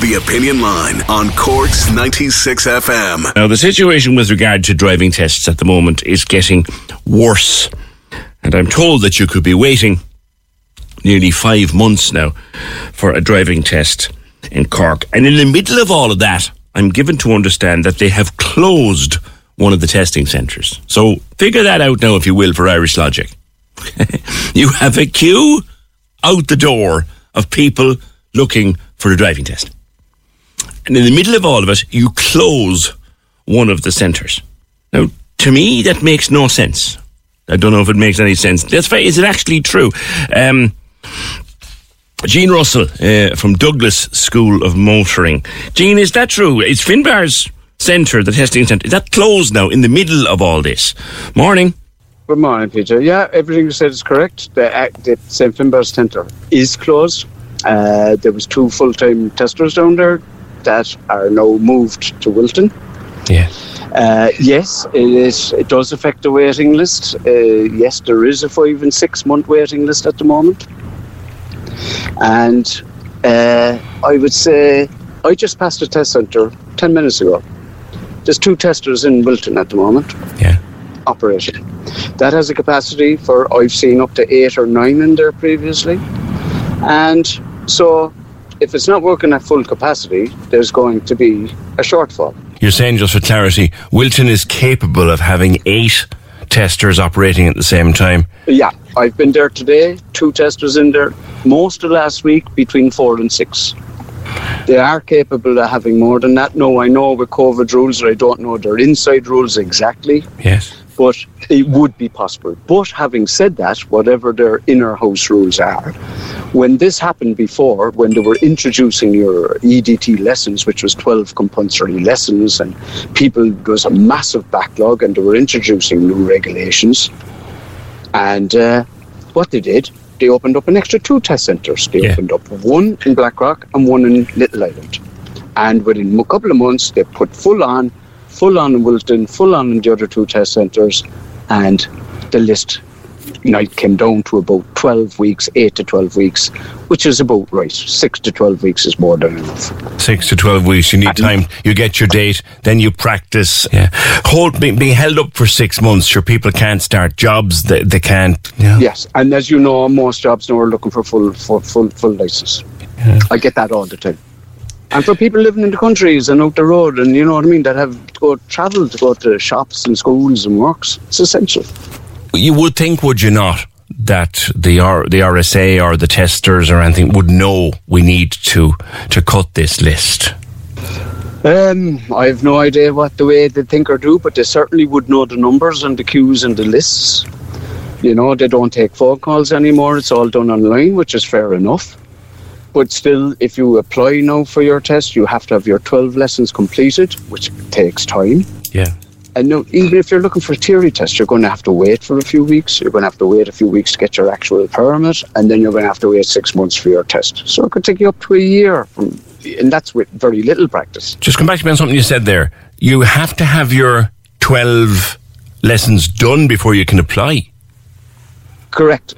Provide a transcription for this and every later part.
The Opinion Line on Corks 96 FM. Now, the situation with regard to driving tests at the moment is getting worse. And I'm told that you could be waiting nearly five months now for a driving test in Cork. And in the middle of all of that, I'm given to understand that they have closed one of the testing centres. So figure that out now, if you will, for Irish logic. you have a queue out the door of people looking for a driving test. And in the middle of all of it, you close one of the centres. Now, to me, that makes no sense. I don't know if it makes any sense. That's very, is it actually true? Um, Gene Russell uh, from Douglas School of Motoring. Gene, is that true? It's Finbar's centre, the testing centre, is that closed now in the middle of all this? Morning. Good morning, Peter. Yeah, everything you said is correct. The, the St. Finbar's Centre is closed. Uh, there was two full-time testers down there that are now moved to Wilton. Yeah. Uh, yes, it, is, it does affect the waiting list. Uh, yes, there is a five and six month waiting list at the moment. And uh, I would say I just passed a test centre 10 minutes ago. There's two testers in Wilton at the moment Yeah. operating. That has a capacity for, I've seen up to eight or nine in there previously. And so if it's not working at full capacity, there's going to be a shortfall. You're saying, just for clarity, Wilton is capable of having eight testers operating at the same time. Yeah, I've been there today, two testers in there, most of last week between four and six. They are capable of having more than that. No, I know with COVID rules, I don't know their inside rules exactly, Yes. But it would be possible. But having said that, whatever their inner house rules are, when this happened before, when they were introducing your EDT lessons, which was 12 compulsory lessons, and people, there was a massive backlog, and they were introducing new regulations. And uh, what they did, they opened up an extra two test centres. They Yeah. opened up one in Blackrock and one in Little Island. And within a couple of months, they put full on, full on in Wilton, full on in the other two test centres, and the list you know, it came down to about 12 weeks, 8 to 12 weeks, which is about right. 6 to 12 weeks is more than enough. Six to twelve weeks. You need time. You get your date, then you practice. Yeah. Hold being, being held up for six months. Sure, people can't start jobs. They, they can't. Yeah. Yes, and as you know, most jobs now are looking for full, full, full, full license. I get that all the time. And for people living in the countries and out the road, and you know what I mean, that have to go travel to go to shops and schools and works, it's essential. You would think, would you not, that the R, the RSA or the testers or anything would know we need to to cut this list. Um, I have no idea what the way they think or do, but they certainly would know the numbers and the queues and the lists. You know, they don't take phone calls anymore. It's all done online, which is fair enough. But still, if you apply now for your test, you have to have your 12 lessons completed, which takes time. Yeah. And no, even if you're looking for a theory test, you're going to have to wait for a few weeks. You're going to have to wait a few weeks to get your actual permit, and then you're going to have to wait six months for your test. So it could take you up to a year, from, and that's with very little practice. Just come back to me on something you said there. You have to have your twelve lessons done before you can apply. Correct.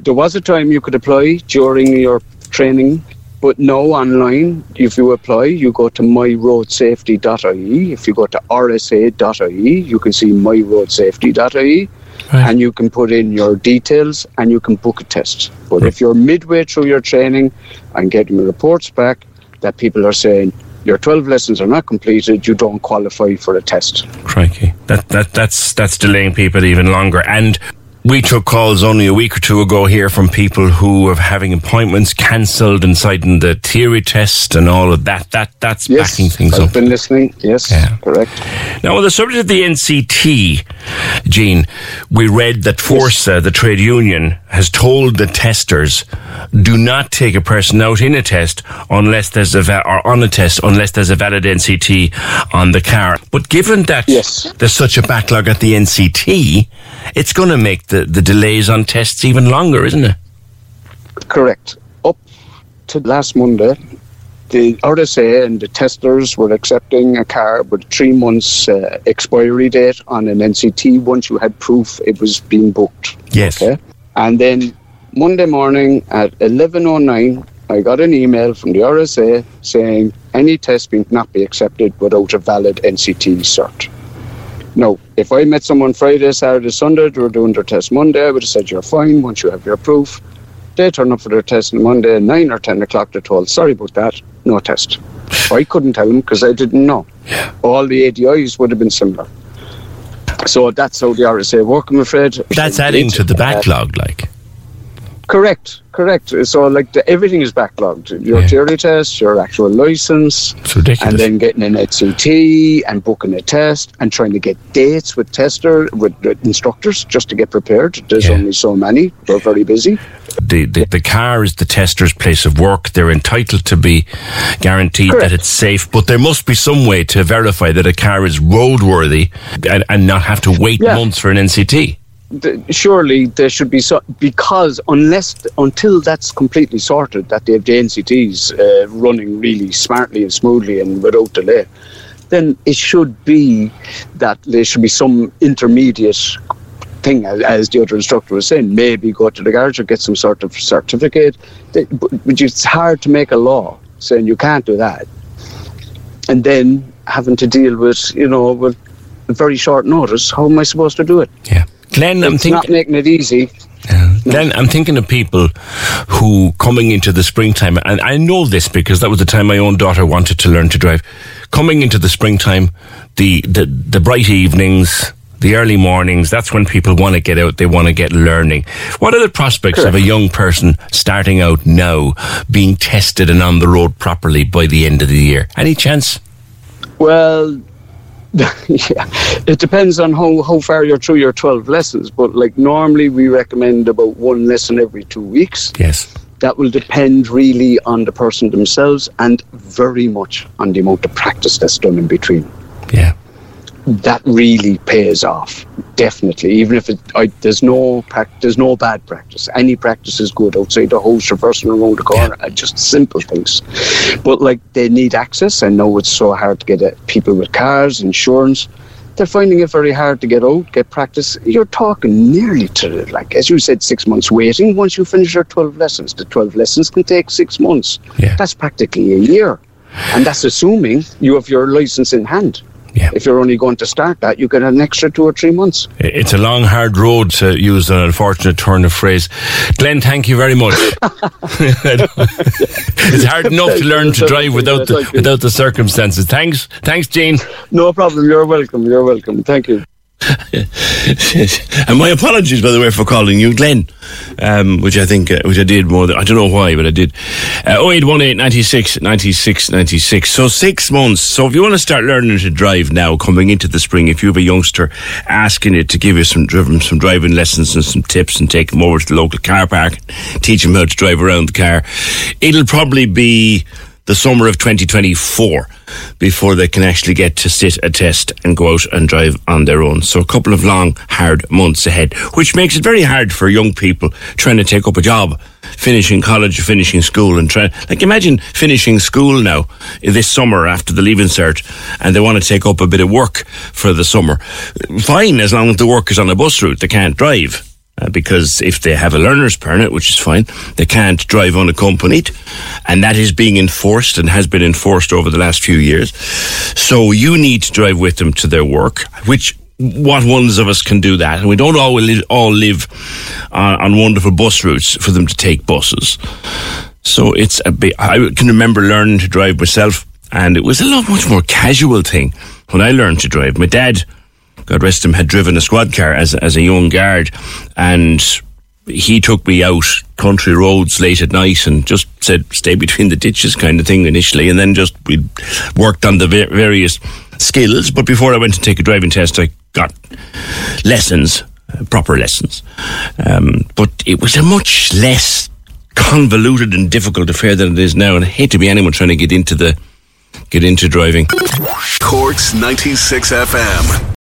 There was a time you could apply during your training, but now online, if you apply, you go to myroadsafety.ie. If you go to rsa.ie, you can see myroadsafety.ie. Right. And you can put in your details and you can book a test. But right. if you're midway through your training and getting reports back that people are saying your 12 lessons are not completed, you don't qualify for a test. Crikey. That, that, that's, that's delaying people even longer. And we took calls only a week or two ago here from people who are having appointments cancelled and citing the theory test and all of that. That that's yes, backing things I've up. I've been listening. Yes, yeah. correct. Now, on the subject of the NCT, Gene, we read that Forsa, yes. the trade union, has told the testers do not take a person out in a test unless there's a va- or on a test unless there's a valid NCT on the car. But given that yes. there's such a backlog at the NCT, it's going to make the, the delays on tests even longer, isn't it? Correct. Up to last Monday, the RSA and the testers were accepting a car with three months uh, expiry date on an NCT once you had proof it was being booked. Yes. Okay? And then Monday morning at 11.09, I got an email from the RSA saying any test will not be accepted without a valid NCT cert. No, if I met someone Friday, Saturday, Sunday, they were doing their test Monday, I would have said, You're fine once you have your proof. They turn up for their test on Monday, 9 or 10 o'clock, they're told, Sorry about that, no test. I couldn't tell them because I didn't know. All the ADIs would have been similar. So that's how the RSA work, I'm afraid. That's adding to the backlog, like. Correct, correct. So like the, everything is backlogged. Your yeah. theory test, your actual license, and then getting an HCT and booking a test and trying to get dates with tester with, with instructors just to get prepared. There's yeah. only so many. They're very busy. The, the, the car is the tester's place of work. They're entitled to be guaranteed Correct. that it's safe, but there must be some way to verify that a car is roadworthy and, and not have to wait yeah. months for an NCT surely there should be so because unless until that's completely sorted that they have the NCTs uh, running really smartly and smoothly and without delay, then it should be that there should be some intermediate thing, as, as the other instructor was saying. Maybe go to the garage or get some sort of certificate. But it's hard to make a law saying you can't do that, and then having to deal with you know with very short notice. How am I supposed to do it? Yeah. Glenn, I'm thinking. not making it easy. Glenn, I'm thinking of people who coming into the springtime, and I know this because that was the time my own daughter wanted to learn to drive. Coming into the springtime, the, the, the bright evenings, the early mornings, that's when people want to get out, they want to get learning. What are the prospects Correct. of a young person starting out now being tested and on the road properly by the end of the year? Any chance? Well, yeah, it depends on how, how far you're through your 12 lessons. But like normally, we recommend about one lesson every two weeks. Yes. That will depend really on the person themselves and very much on the amount of practice that's done in between. Yeah that really pays off definitely. Even if it, I, there's no there's no bad practice. Any practice is good outside the house reversing around the corner yeah. just simple things. But like they need access. I know it's so hard to get it. people with cars insurance. They're finding it very hard to get out get practice. You're talking nearly to like as you said six months waiting. Once you finish your 12 lessons the 12 lessons can take six months. Yeah. that's practically a year. And that's assuming you have your license in hand yeah. If you're only going to start that, you get an extra two or three months. It's a long, hard road to use an unfortunate turn of phrase. Glenn, thank you very much. it's hard enough to learn to drive without the, without the circumstances. Thanks, thanks, Gene. No problem. You're welcome. You're welcome. Thank you. And my apologies, by the way, for calling you Glenn, um, which I think, uh, which I did more than, I don't know why, but I did. Uh, 0818 96 96 96. So six months. So if you want to start learning to drive now, coming into the spring, if you have a youngster asking it to give you some, some driving lessons and some tips and take them over to the local car park, teach them how to drive around the car, it'll probably be the summer of 2024 before they can actually get to sit a test and go out and drive on their own. So a couple of long, hard months ahead, which makes it very hard for young people trying to take up a job, finishing college, finishing school and trying, like imagine finishing school now this summer after the leaving cert and they want to take up a bit of work for the summer. Fine, as long as the work is on a bus route, they can't drive uh, because if they have a learner's permit, which is fine, they can't drive unaccompanied, and that is being enforced and has been enforced over the last few years. So you need to drive with them to their work, which what ones of us can do that, and we don't all live, all live on, on wonderful bus routes for them to take buses. So it's a bit. I can remember learning to drive myself, and it was a lot much more casual thing when I learned to drive. My dad, God rest him, had driven a squad car as as a young guard, and he took me out country roads late at night and just said stay between the ditches kind of thing initially and then just we worked on the various skills but before I went to take a driving test I got lessons proper lessons. Um, but it was a much less convoluted and difficult affair than it is now and I hate to be anyone trying to get into the get into driving. Corks 96 FM